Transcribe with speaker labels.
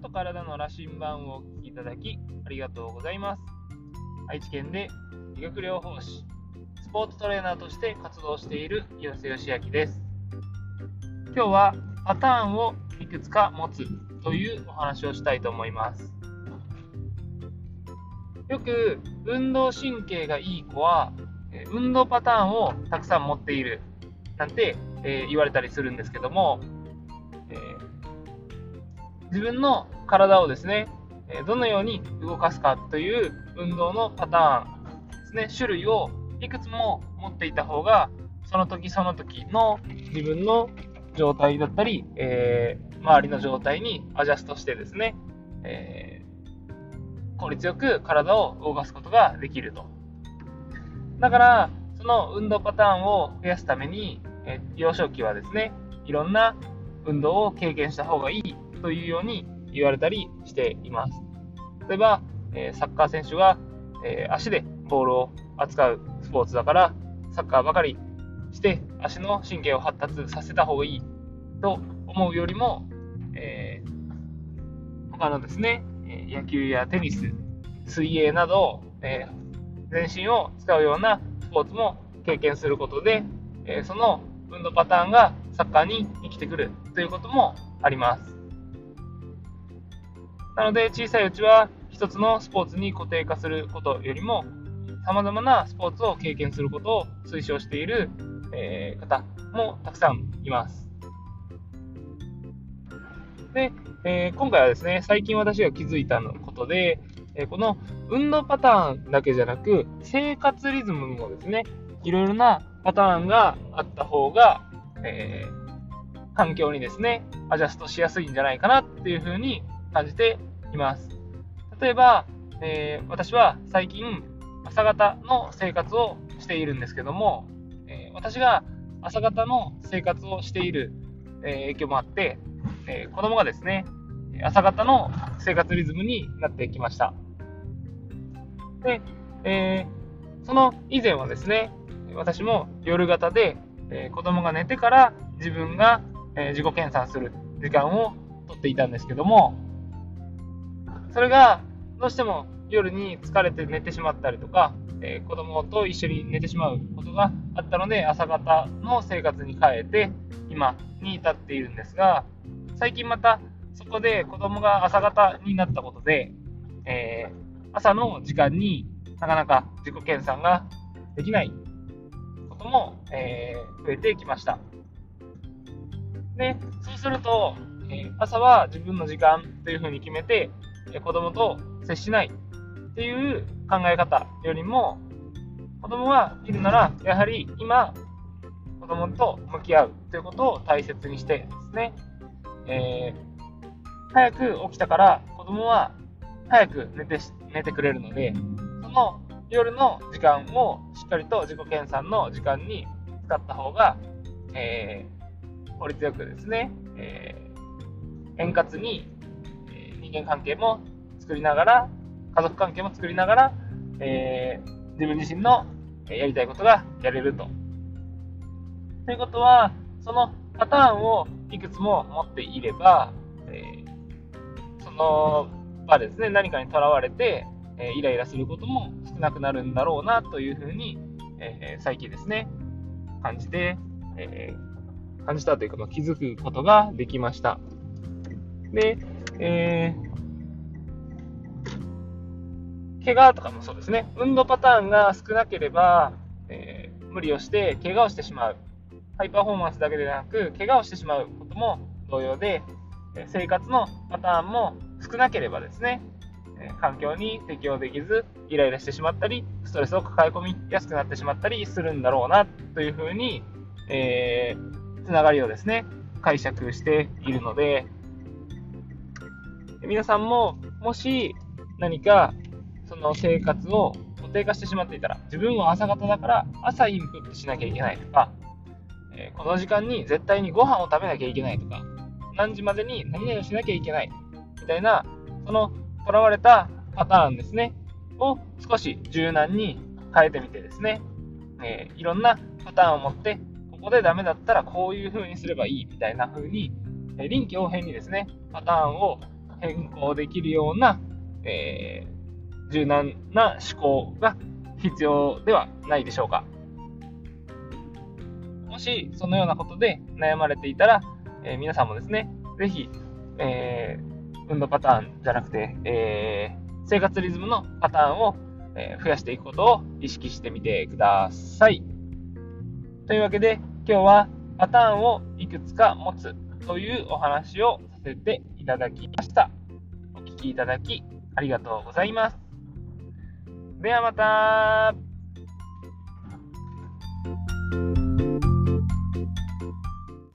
Speaker 1: と体の羅針盤をお聞きいただきありがとうございます。愛知県で理学療法士、スポーツトレーナーとして活動している岩瀬義明です。今日はパターンをいくつか持つというお話をしたいと思います。よく運動神経がいい子は運動パターンをたくさん持っているなんて、えー、言われたりするんですけども、自分の体をですね、どのように動かすかという運動のパターンですね、種類をいくつも持っていた方が、その時その時の自分の状態だったり、えー、周りの状態にアジャストしてですね、えー、効率よく体を動かすことができると。だから、その運動パターンを増やすために、えー、幼少期はですね、いろんな運動を経験した方がいいというように言われたりしています。例えば、え、サッカー選手が、え、足でボールを扱うスポーツだから、サッカーばかりして足の神経を発達させた方がいいと思うよりも、えー、他のですね、野球やテニス、水泳など、えー、全身を使うようなスポーツも経験することで、えー、その運動パターンがサッカーに生きてくるということもあります。なので、小さいうちは一つのスポーツに固定化することよりも、様々なスポーツを経験することを推奨している、えー、方もたくさんいます。で、えー、今回はですね、最近私が気づいたことで、えー、この運動パターンだけじゃなく、生活リズムもですね、いろいろなパターンがあった方が、え、環境にですね、アジャストしやすいんじゃないかなっていうふうに感じています。例えば、えー、私は最近朝方の生活をしているんですけども、えー、私が朝方の生活をしている、え、影響もあって、え子供がですね、朝方の生活リズムになってきました。で、えその以前はですね、私も夜型で、え子供が寝てから自分が、え自己研鑽する時間をとっていたんですけども、それがどうしても夜に疲れて寝てしまったりとか、えー、子供と一緒に寝てしまうことがあったので、朝方の生活に変えて、今に至っているんですが、最近またそこで子供が朝方になったことで、えー、朝の時間になかなか自己研鑽ができないことも、えー、増えてきました。で、そうすると、えー、朝は自分の時間というふうに決めて、子供と接しないっていう考え方よりも、子供がいるなら、やはり今、子供と向き合うということを大切にしてですね、えー、早く起きたから子供は早く寝て寝てくれるので、その夜の時間をしっかりと自己研鑽の時間に使った方が、えー、効率よくですね、えー、円滑に人間関係も作りながら、家族関係も作りながら、えー、自分自身のやりたいことがやれると。ということは、そのパターンをいくつも持っていれば、えー、その場ですね、何かにとらわれて、えー、イライラすることも少なくなるんだろうなというふうに、えー、最近ですね、感じて、え感じたというか、ま、気づくことができました。で、えー、怪我とかもそうですね。運動パターンが少なければ、えー、無理をして怪我をしてしまう。ハイパフォーマンスだけでなく、怪我をしてしまうことも同様で、生活のパターンも少なければですね、環境に適応できず、イライラしてしまったり、ストレスを抱え込みやすくなってしまったりするんだろうな、というふうに、えー、つながりをですね、解釈しているので、皆さんも、もし何かその生活を固定化してしまっていたら、自分は朝方だから朝インプットしなきゃいけないとか、えー、この時間に絶対にご飯を食べなきゃいけないとか、何時までに何々をしなきゃいけないみたいな、その囚われたパターンですね、を少し柔軟に変えてみてですね、えー、いろんなパターンを持って、ここでダメだったらこういう風にすればいいみたいな風に、え、臨機応変にですね、パターンを変更できるような、えー、柔軟な思考が必要ではないでしょうか。もし、そのようなことで悩まれていたら、えー、皆さんもですね、ぜひ、えー、運動パターンじゃなくて、えー、生活リズムのパターンを、え増やしていくことを意識してみてください。というわけで、今日はパターンをいくつか持つというお話をさせていただきました。お聴きいただきありがとうございます。ではまた